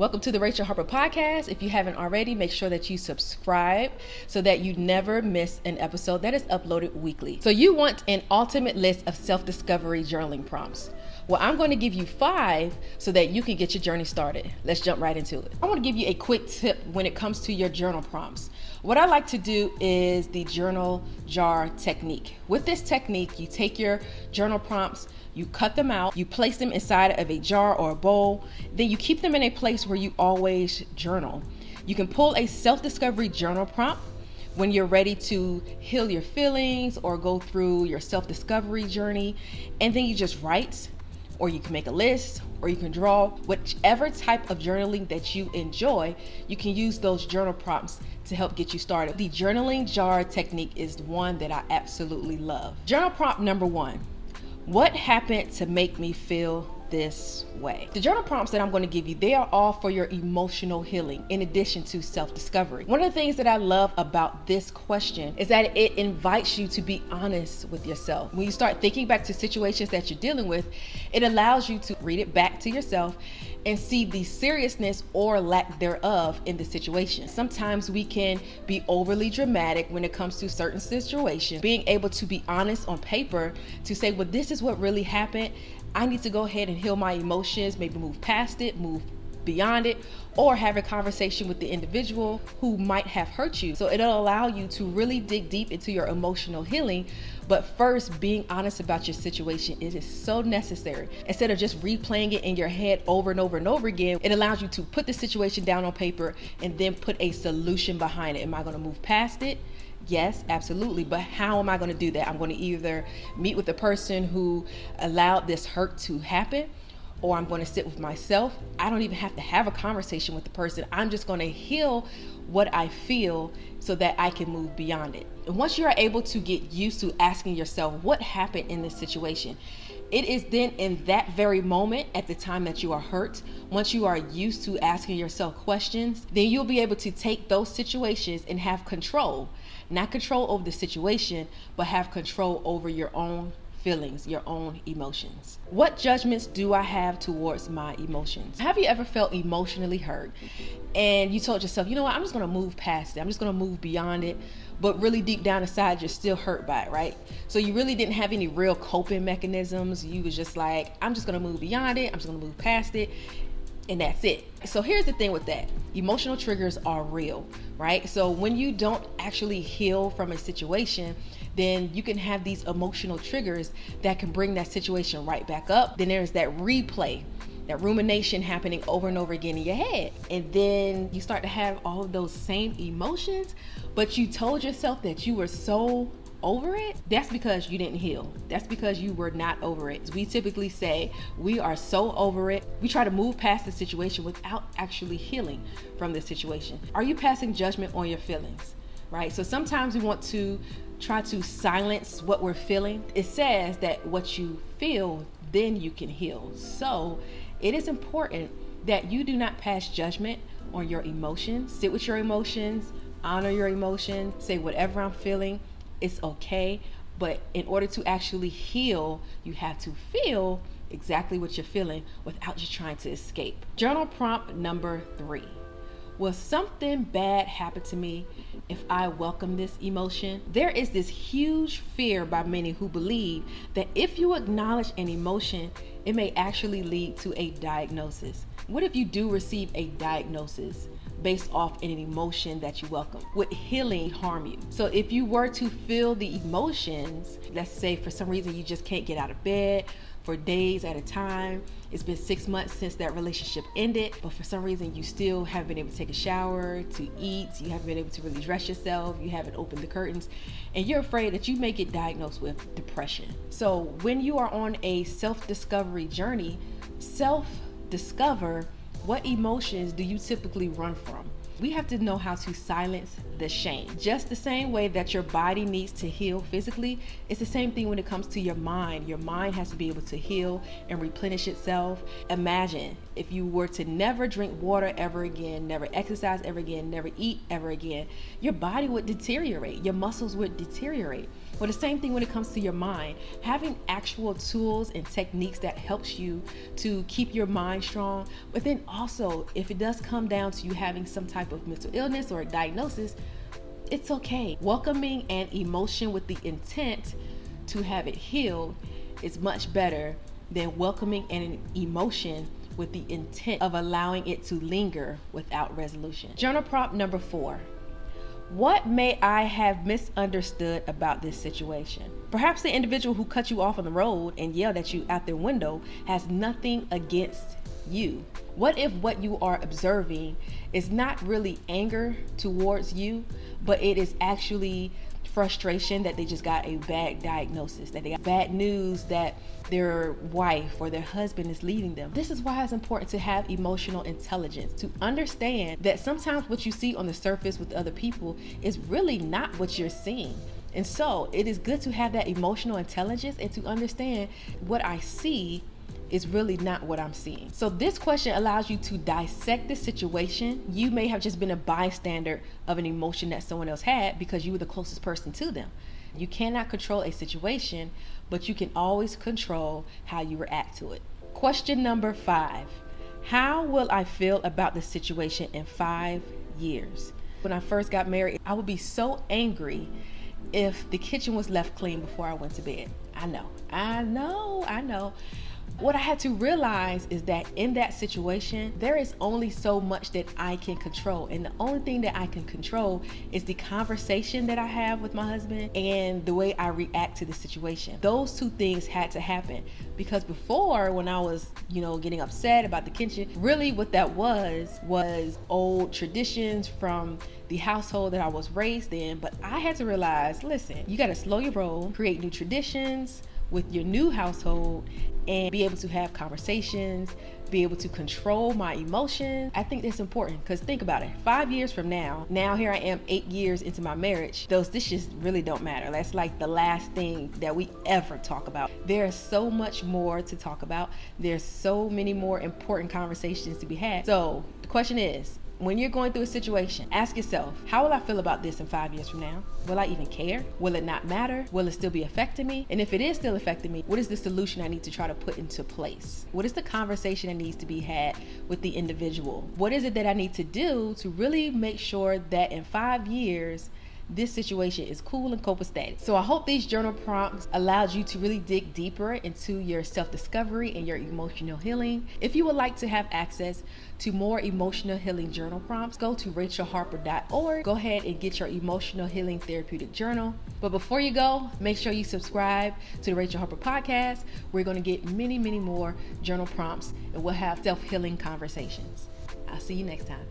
Welcome to the Rachel Harper Podcast. If you haven't already, make sure that you subscribe so that you never miss an episode that is uploaded weekly. So, you want an ultimate list of self discovery journaling prompts. Well, I'm going to give you five so that you can get your journey started. Let's jump right into it. I want to give you a quick tip when it comes to your journal prompts. What I like to do is the journal jar technique. With this technique, you take your journal prompts you cut them out, you place them inside of a jar or a bowl, then you keep them in a place where you always journal. You can pull a self discovery journal prompt when you're ready to heal your feelings or go through your self discovery journey, and then you just write, or you can make a list, or you can draw. Whichever type of journaling that you enjoy, you can use those journal prompts to help get you started. The journaling jar technique is one that I absolutely love. Journal prompt number one what happened to make me feel this way? The journal prompts that I'm going to give you, they are all for your emotional healing in addition to self-discovery. One of the things that I love about this question is that it invites you to be honest with yourself. When you start thinking back to situations that you're dealing with, it allows you to read it back to yourself and see the seriousness or lack thereof in the situation. Sometimes we can be overly dramatic when it comes to certain situations. Being able to be honest on paper to say, well, this is what really happened. I need to go ahead and heal my emotions, maybe move past it, move beyond it, or have a conversation with the individual who might have hurt you. So it'll allow you to really dig deep into your emotional healing. But first, being honest about your situation it is so necessary. Instead of just replaying it in your head over and over and over again, it allows you to put the situation down on paper and then put a solution behind it. Am I going to move past it? Yes, absolutely. But how am I going to do that? I'm going to either meet with the person who allowed this hurt to happen or I'm going to sit with myself. I don't even have to have a conversation with the person. I'm just going to heal what I feel so that I can move beyond it. And once you are able to get used to asking yourself what happened in this situation, it is then in that very moment at the time that you are hurt, once you are used to asking yourself questions, then you'll be able to take those situations and have control. Not control over the situation, but have control over your own feelings, your own emotions. What judgments do I have towards my emotions? Have you ever felt emotionally hurt and you told yourself, you know what, I'm just gonna move past it, I'm just gonna move beyond it, but really deep down inside, you're still hurt by it, right? So you really didn't have any real coping mechanisms. You was just like, I'm just gonna move beyond it, I'm just gonna move past it, and that's it. So here's the thing with that emotional triggers are real, right? So when you don't actually heal from a situation, then you can have these emotional triggers that can bring that situation right back up. Then there's that replay, that rumination happening over and over again in your head. And then you start to have all of those same emotions, but you told yourself that you were so over it, that's because you didn't heal. That's because you were not over it. We typically say we are so over it. We try to move past the situation without actually healing from the situation. Are you passing judgment on your feelings? Right? So sometimes we want to try to silence what we're feeling. It says that what you feel, then you can heal. So it is important that you do not pass judgment on your emotions. Sit with your emotions, honor your emotions, say whatever I'm feeling, it's okay. But in order to actually heal, you have to feel exactly what you're feeling without just trying to escape. Journal prompt number three Will something bad happen to me if I welcome this emotion? There is this huge fear by many who believe that if you acknowledge an emotion, it may actually lead to a diagnosis. What if you do receive a diagnosis? Based off in an emotion that you welcome. Would healing harm you? So if you were to feel the emotions, let's say for some reason you just can't get out of bed for days at a time. It's been six months since that relationship ended, but for some reason you still haven't been able to take a shower, to eat, you haven't been able to really dress yourself, you haven't opened the curtains, and you're afraid that you may get diagnosed with depression. So when you are on a self discovery journey, self discover what emotions do you typically run from? we have to know how to silence the shame. Just the same way that your body needs to heal physically, it's the same thing when it comes to your mind. Your mind has to be able to heal and replenish itself. Imagine if you were to never drink water ever again, never exercise ever again, never eat ever again, your body would deteriorate, your muscles would deteriorate. Well, the same thing when it comes to your mind. Having actual tools and techniques that helps you to keep your mind strong. But then also, if it does come down to you having some type of mental illness or a diagnosis, it's okay. Welcoming an emotion with the intent to have it healed is much better than welcoming an emotion with the intent of allowing it to linger without resolution. Journal prompt number four. What may I have misunderstood about this situation? Perhaps the individual who cut you off on the road and yelled at you out their window has nothing against you. What if what you are observing is not really anger towards you, but it is actually frustration that they just got a bad diagnosis, that they got bad news that their wife or their husband is leaving them. This is why it's important to have emotional intelligence, to understand that sometimes what you see on the surface with other people is really not what you're seeing. And so it is good to have that emotional intelligence and to understand what I see is really not what I'm seeing. So, this question allows you to dissect the situation. You may have just been a bystander of an emotion that someone else had because you were the closest person to them. You cannot control a situation, but you can always control how you react to it. Question number five How will I feel about the situation in five years? When I first got married, I would be so angry if the kitchen was left clean before I went to bed. I know, I know, I know what I had to realize is that in that situation, there is only so much that I can control. And the only thing that I can control is the conversation that I have with my husband and the way I react to the situation. Those two things had to happen because before, when I was, you know, getting upset about the kitchen, really what that was was old traditions from the household that I was raised in. But I had to realize listen, you got to slow your roll, create new traditions with your new household and be able to have conversations, be able to control my emotions. I think that's important because think about it. Five years from now, now here I am eight years into my marriage, those dishes really don't matter. That's like the last thing that we ever talk about. There's so much more to talk about, there's so many more important conversations to be had. So the question is, when you're going through a situation, ask yourself, how will I feel about this in five years from now? Will I even care? Will it not matter? Will it still be affecting me? And if it is still affecting me, what is the solution I need to try to put into place? What is the conversation that needs to be had with the individual? What is it that I need to do to really make sure that in five years, this situation is cool and copacetic. So I hope these journal prompts allowed you to really dig deeper into your self-discovery and your emotional healing. If you would like to have access to more emotional healing journal prompts, go to rachelharper.org. Go ahead and get your emotional healing therapeutic journal. But before you go, make sure you subscribe to the Rachel Harper podcast. We're going to get many, many more journal prompts and we'll have self-healing conversations. I'll see you next time.